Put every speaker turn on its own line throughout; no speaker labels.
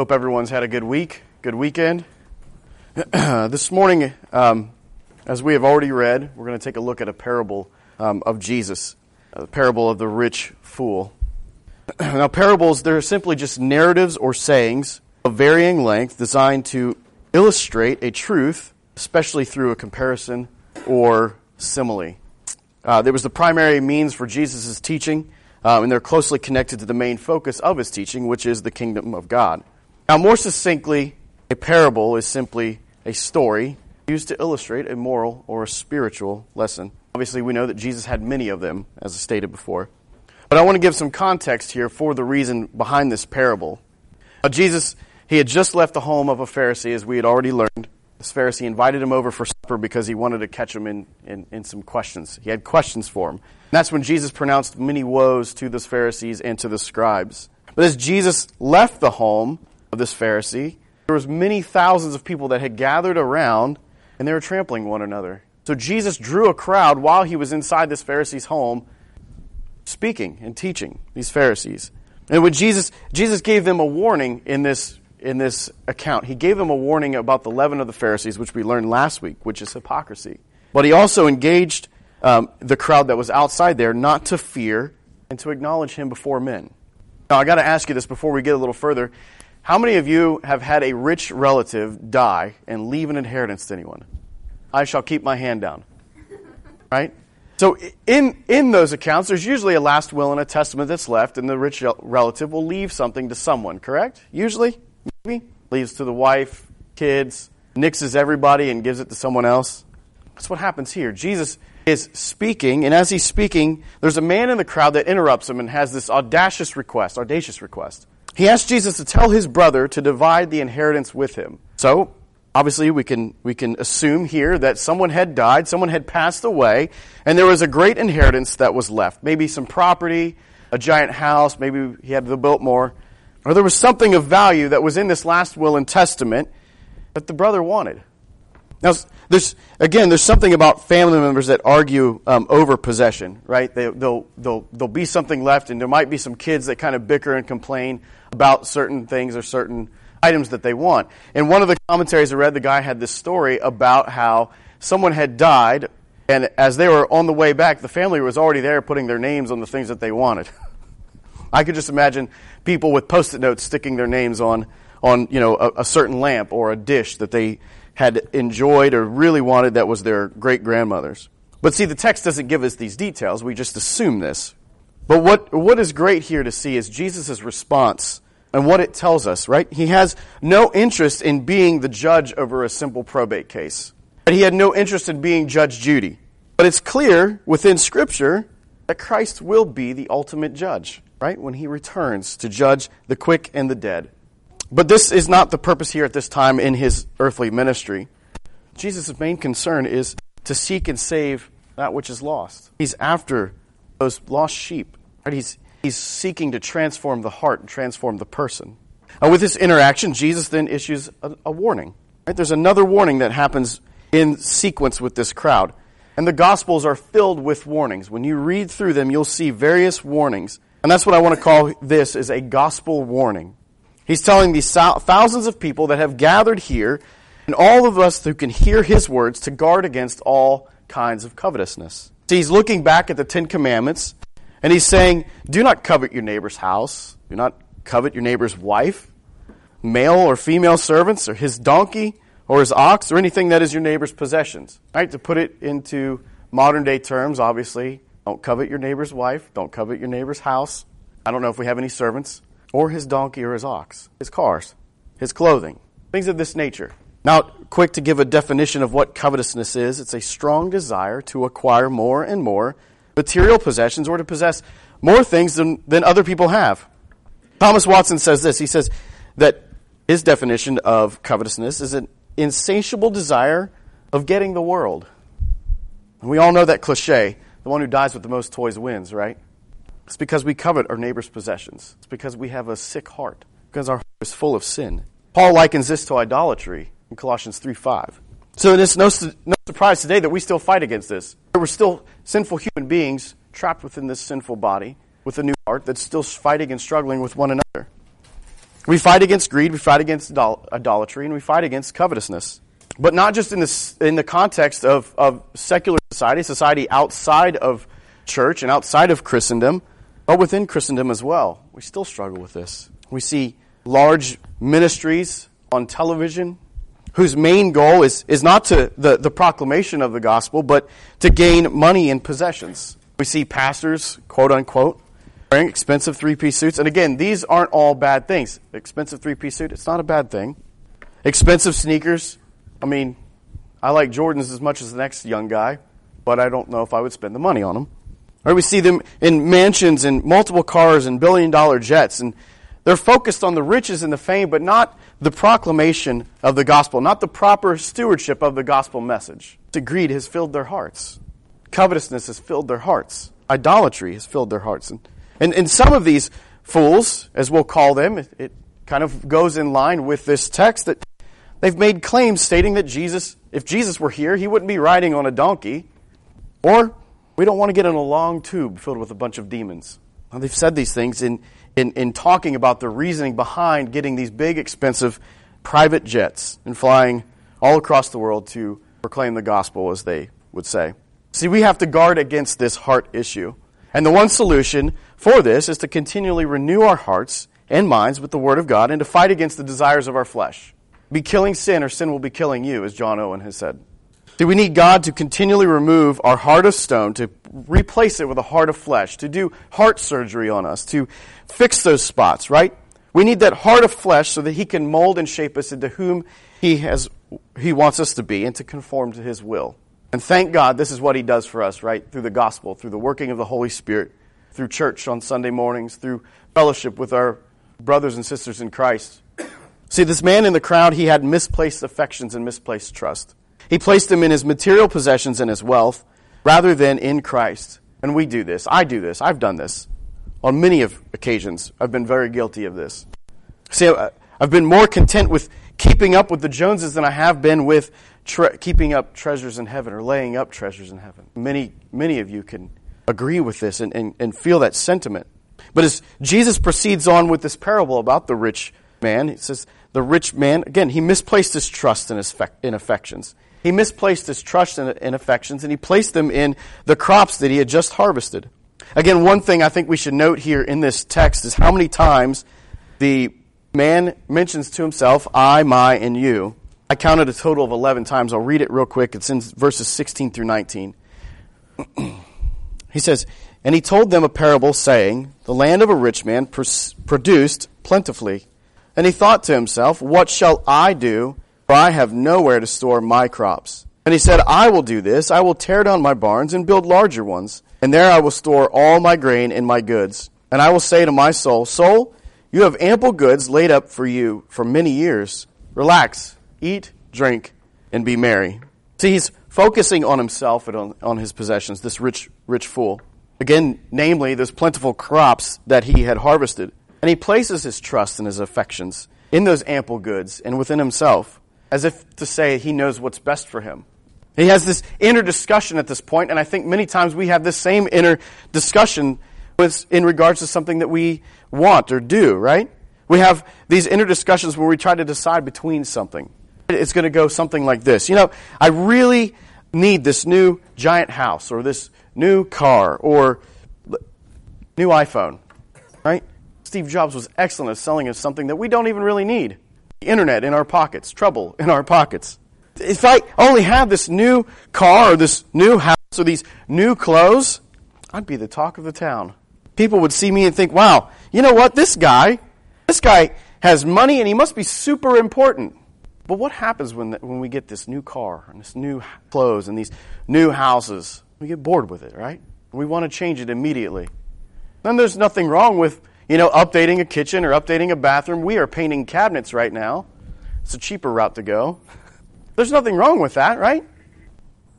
Hope everyone's had a good week, good weekend. this morning, um, as we have already read, we're going to take a look at a parable um, of Jesus, the parable of the rich fool. now, parables, they're simply just narratives or sayings of varying length designed to illustrate a truth, especially through a comparison or simile. Uh, there was the primary means for Jesus' teaching, uh, and they're closely connected to the main focus of his teaching, which is the kingdom of God. Now, more succinctly, a parable is simply a story used to illustrate a moral or a spiritual lesson. Obviously, we know that Jesus had many of them, as I stated before. But I want to give some context here for the reason behind this parable. Now, Jesus, he had just left the home of a Pharisee, as we had already learned. This Pharisee invited him over for supper because he wanted to catch him in, in, in some questions. He had questions for him. And that's when Jesus pronounced many woes to the Pharisees and to the scribes. But as Jesus left the home of this Pharisee, there was many thousands of people that had gathered around and they were trampling one another. So Jesus drew a crowd while he was inside this Pharisee's home speaking and teaching these Pharisees. And when Jesus Jesus gave them a warning in this in this account. He gave them a warning about the leaven of the Pharisees, which we learned last week, which is hypocrisy. But he also engaged um, the crowd that was outside there not to fear and to acknowledge him before men. Now, I got to ask you this before we get a little further. How many of you have had a rich relative die and leave an inheritance to anyone? I shall keep my hand down. Right? So in, in those accounts, there's usually a last will and a testament that's left, and the rich relative will leave something to someone, correct? Usually? Maybe? Leaves to the wife, kids, nixes everybody and gives it to someone else. That's what happens here. Jesus is speaking, and as he's speaking, there's a man in the crowd that interrupts him and has this audacious request, audacious request. He asked Jesus to tell his brother to divide the inheritance with him. So, obviously we can we can assume here that someone had died, someone had passed away, and there was a great inheritance that was left. Maybe some property, a giant house, maybe he had built more or there was something of value that was in this last will and testament that the brother wanted. Now, there's again, there's something about family members that argue um, over possession, right? They will they'll, there'll be something left, and there might be some kids that kind of bicker and complain about certain things or certain items that they want. In one of the commentaries I read, the guy had this story about how someone had died, and as they were on the way back, the family was already there putting their names on the things that they wanted. I could just imagine people with post-it notes sticking their names on, on you know, a, a certain lamp or a dish that they had enjoyed or really wanted that was their great grandmother's. But see, the text doesn't give us these details. We just assume this. But what, what is great here to see is Jesus' response and what it tells us, right? He has no interest in being the judge over a simple probate case. And he had no interest in being Judge Judy. But it's clear within Scripture that Christ will be the ultimate judge right? When he returns to judge the quick and the dead. But this is not the purpose here at this time in his earthly ministry. Jesus' main concern is to seek and save that which is lost. He's after those lost sheep. Right? He's, he's seeking to transform the heart and transform the person. And with this interaction, Jesus then issues a, a warning. Right? There's another warning that happens in sequence with this crowd. And the Gospels are filled with warnings. When you read through them, you'll see various warnings and that's what I want to call this is a gospel warning. He's telling these thousands of people that have gathered here and all of us who can hear his words to guard against all kinds of covetousness. He's looking back at the Ten Commandments and he's saying, do not covet your neighbor's house. Do not covet your neighbor's wife, male or female servants, or his donkey, or his ox, or anything that is your neighbor's possessions. Right? To put it into modern day terms, obviously, don't covet your neighbor's wife. Don't covet your neighbor's house. I don't know if we have any servants, or his donkey or his ox, his cars, his clothing, things of this nature. Now, quick to give a definition of what covetousness is it's a strong desire to acquire more and more material possessions or to possess more things than, than other people have. Thomas Watson says this he says that his definition of covetousness is an insatiable desire of getting the world. And we all know that cliche the one who dies with the most toys wins, right? It's because we covet our neighbor's possessions. It's because we have a sick heart, because our heart is full of sin. Paul likens this to idolatry in Colossians 3 5. So it's no, no surprise today that we still fight against this. We're still sinful human beings trapped within this sinful body with a new heart that's still fighting and struggling with one another. We fight against greed, we fight against idolatry, and we fight against covetousness. But not just in, this, in the context of, of secular society, society outside of church and outside of Christendom, but within Christendom as well. We still struggle with this. We see large ministries on television whose main goal is, is not to the, the proclamation of the gospel, but to gain money and possessions. We see pastors, quote unquote, wearing expensive three piece suits. And again, these aren't all bad things. Expensive three piece suit, it's not a bad thing. Expensive sneakers. I mean, I like Jordans as much as the next young guy, but I don't know if I would spend the money on them. Or we see them in mansions and multiple cars and billion dollar jets. And they're focused on the riches and the fame, but not the proclamation of the gospel, not the proper stewardship of the gospel message. The greed has filled their hearts. Covetousness has filled their hearts. Idolatry has filled their hearts. And, and, and some of these fools, as we'll call them, it, it kind of goes in line with this text that they've made claims stating that Jesus, if Jesus were here, he wouldn't be riding on a donkey. Or we don't want to get in a long tube filled with a bunch of demons. Now, they've said these things in in, in talking about the reasoning behind getting these big, expensive private jets and flying all across the world to proclaim the gospel, as they would say. See, we have to guard against this heart issue. And the one solution for this is to continually renew our hearts and minds with the Word of God and to fight against the desires of our flesh. Be killing sin, or sin will be killing you, as John Owen has said. See, we need God to continually remove our heart of stone, to replace it with a heart of flesh, to do heart surgery on us, to fix those spots, right? We need that heart of flesh so that he can mold and shape us into whom he has he wants us to be and to conform to his will. And thank God this is what he does for us, right? Through the gospel, through the working of the Holy Spirit, through church on Sunday mornings, through fellowship with our brothers and sisters in Christ. See, this man in the crowd, he had misplaced affections and misplaced trust. He placed them in his material possessions and his wealth rather than in Christ. And we do this. I do this. I've done this on many of occasions. I've been very guilty of this. See, uh, I've been more content with keeping up with the Joneses than I have been with tre- keeping up treasures in heaven or laying up treasures in heaven. Many, many of you can agree with this and, and, and feel that sentiment. But as Jesus proceeds on with this parable about the rich man, he says, the rich man, again, he misplaced his trust in his fe- in affections. He misplaced his trust in affections and he placed them in the crops that he had just harvested. Again, one thing I think we should note here in this text is how many times the man mentions to himself, I, my, and you. I counted a total of 11 times. I'll read it real quick. It's in verses 16 through 19. he says, And he told them a parable, saying, The land of a rich man produced plentifully. And he thought to himself, What shall I do? For I have nowhere to store my crops. And he said, I will do this. I will tear down my barns and build larger ones and there I will store all my grain and my goods. And I will say to my soul, Soul, you have ample goods laid up for you for many years. Relax, eat, drink, and be merry. See, he's focusing on himself and on, on his possessions, this rich, rich fool. Again, namely, those plentiful crops that he had harvested. And he places his trust and his affections in those ample goods and within himself, as if to say he knows what's best for him. He has this inner discussion at this point, and I think many times we have this same inner discussion with, in regards to something that we want or do, right? We have these inner discussions where we try to decide between something. It's going to go something like this. You know, I really need this new giant house or this new car or new iPhone, right? Steve Jobs was excellent at selling us something that we don't even really need. The internet in our pockets, trouble in our pockets if I only had this new car or this new house or these new clothes, I'd be the talk of the town. People would see me and think, wow, you know what? This guy, this guy has money and he must be super important. But what happens when, when we get this new car and this new clothes and these new houses? We get bored with it, right? We want to change it immediately. Then there's nothing wrong with, you know, updating a kitchen or updating a bathroom. We are painting cabinets right now. It's a cheaper route to go. There's nothing wrong with that, right?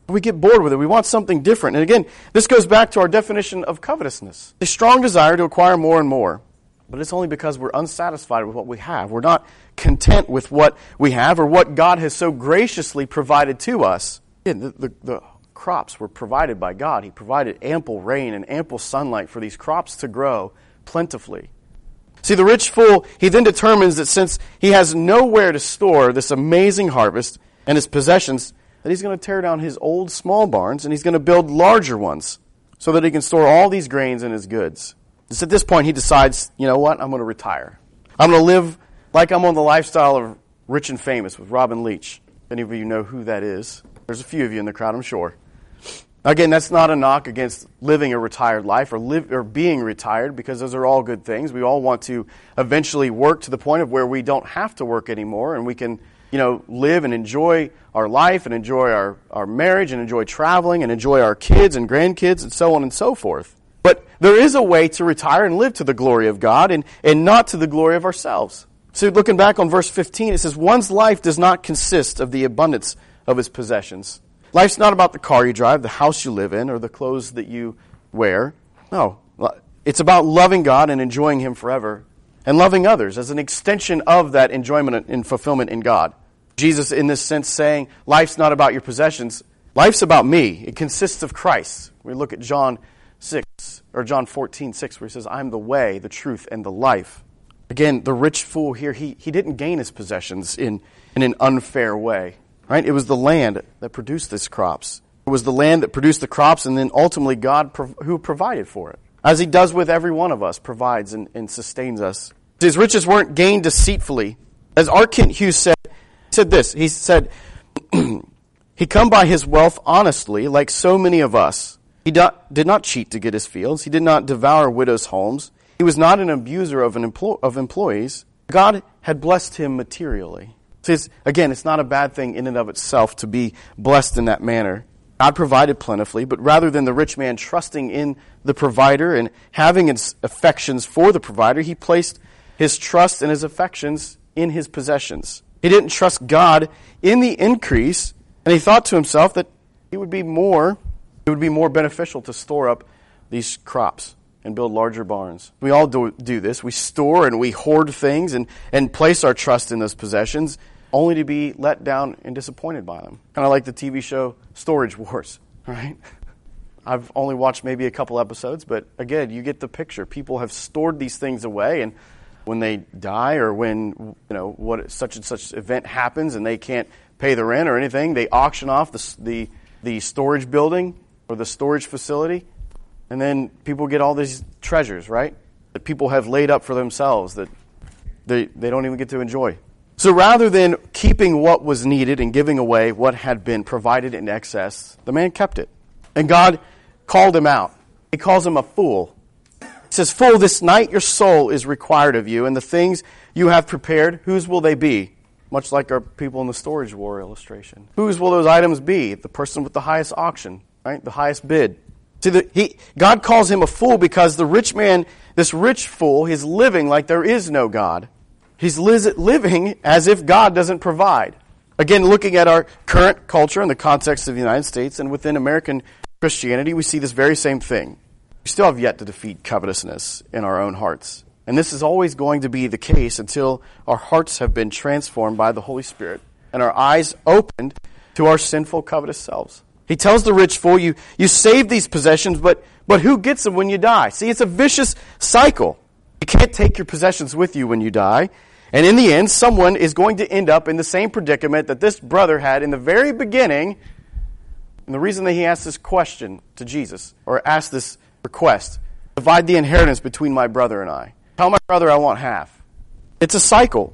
We get bored with it. We want something different. And again, this goes back to our definition of covetousness a strong desire to acquire more and more. But it's only because we're unsatisfied with what we have. We're not content with what we have or what God has so graciously provided to us. Again, the, the, the crops were provided by God. He provided ample rain and ample sunlight for these crops to grow plentifully. See, the rich fool, he then determines that since he has nowhere to store this amazing harvest and his possessions, that he's going to tear down his old small barns and he's going to build larger ones so that he can store all these grains and his goods. Just at this point, he decides, you know what, I'm going to retire. I'm going to live like I'm on the lifestyle of Rich and Famous with Robin Leach. If any of you know who that is, there's a few of you in the crowd, I'm sure. Again, that's not a knock against living a retired life or live or being retired because those are all good things. We all want to eventually work to the point of where we don't have to work anymore and we can, you know, live and enjoy our life and enjoy our, our marriage and enjoy traveling and enjoy our kids and grandkids and so on and so forth. But there is a way to retire and live to the glory of God and, and not to the glory of ourselves. So looking back on verse 15, it says, One's life does not consist of the abundance of his possessions. Life's not about the car you drive, the house you live in, or the clothes that you wear. No. It's about loving God and enjoying Him forever and loving others as an extension of that enjoyment and fulfillment in God. Jesus, in this sense, saying, Life's not about your possessions. Life's about me. It consists of Christ. We look at John 6, or John 14, 6, where he says, I'm the way, the truth, and the life. Again, the rich fool here, he, he didn't gain his possessions in, in an unfair way. Right? It was the land that produced these crops. It was the land that produced the crops, and then ultimately God who provided for it. As He does with every one of us, provides and, and sustains us. His riches weren't gained deceitfully. As R. Kent Hughes said, he said this. He said, He come by his wealth honestly, like so many of us. He did not cheat to get his fields. He did not devour widows' homes. He was not an abuser of, an empl- of employees. God had blessed him materially. So it's, again, it's not a bad thing in and of itself to be blessed in that manner. God provided plentifully, but rather than the rich man trusting in the provider and having his affections for the provider, he placed his trust and his affections in his possessions. He didn't trust God in the increase, and he thought to himself that it would be more, it would be more beneficial to store up these crops and build larger barns. We all do, do this. We store and we hoard things and, and place our trust in those possessions only to be let down and disappointed by them. Kind of like the TV show Storage Wars, right? I've only watched maybe a couple episodes, but again, you get the picture. People have stored these things away, and when they die or when you know what such and such event happens and they can't pay the rent or anything, they auction off the the, the storage building or the storage facility, and then people get all these treasures, right? That people have laid up for themselves that they, they don't even get to enjoy. So rather than keeping what was needed and giving away what had been provided in excess, the man kept it. And God called him out. He calls him a fool. He says, Fool, this night your soul is required of you, and the things you have prepared, whose will they be? Much like our people in the storage war illustration. Whose will those items be? The person with the highest auction, right? The highest bid. See, the, he, God calls him a fool because the rich man, this rich fool, is living like there is no God. He's living as if God doesn't provide. Again, looking at our current culture in the context of the United States and within American Christianity, we see this very same thing. We still have yet to defeat covetousness in our own hearts. And this is always going to be the case until our hearts have been transformed by the Holy Spirit and our eyes opened to our sinful, covetous selves. He tells the rich fool, you, you save these possessions, but, but who gets them when you die? See, it's a vicious cycle. You can't take your possessions with you when you die. And in the end, someone is going to end up in the same predicament that this brother had in the very beginning. And the reason that he asked this question to Jesus, or asked this request, divide the inheritance between my brother and I. Tell my brother I want half. It's a cycle.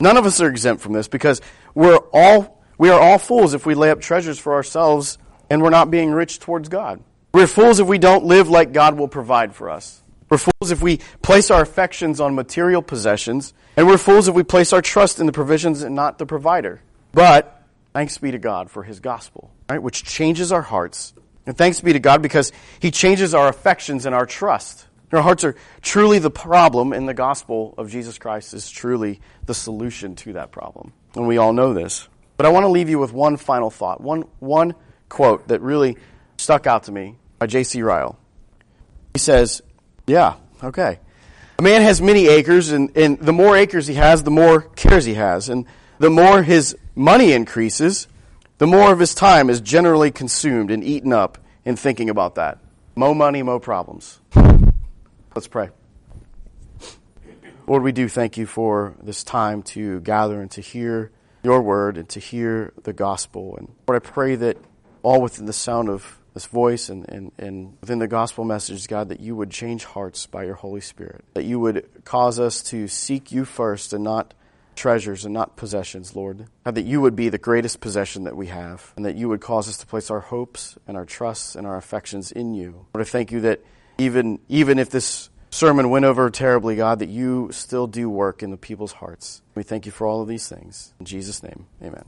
None of us are exempt from this because we're all we are all fools if we lay up treasures for ourselves and we're not being rich towards God. We're fools if we don't live like God will provide for us. We're fools if we place our affections on material possessions, and we're fools if we place our trust in the provisions and not the provider. But thanks be to God for his gospel, right, which changes our hearts. And thanks be to God because he changes our affections and our trust. Our hearts are truly the problem, and the gospel of Jesus Christ is truly the solution to that problem. And we all know this. But I want to leave you with one final thought, one, one quote that really stuck out to me by J.C. Ryle. He says, yeah, okay. A man has many acres, and, and the more acres he has, the more cares he has. And the more his money increases, the more of his time is generally consumed and eaten up in thinking about that. Mo money, mo problems. Let's pray. Lord, we do thank you for this time to gather and to hear your word and to hear the gospel. And Lord, I pray that all within the sound of this voice and, and, and within the gospel message, God, that you would change hearts by your Holy Spirit, that you would cause us to seek you first and not treasures and not possessions, Lord. God, that you would be the greatest possession that we have, and that you would cause us to place our hopes and our trusts and our affections in you. Lord, I thank you that even, even if this sermon went over terribly, God, that you still do work in the people's hearts. We thank you for all of these things. In Jesus' name, amen.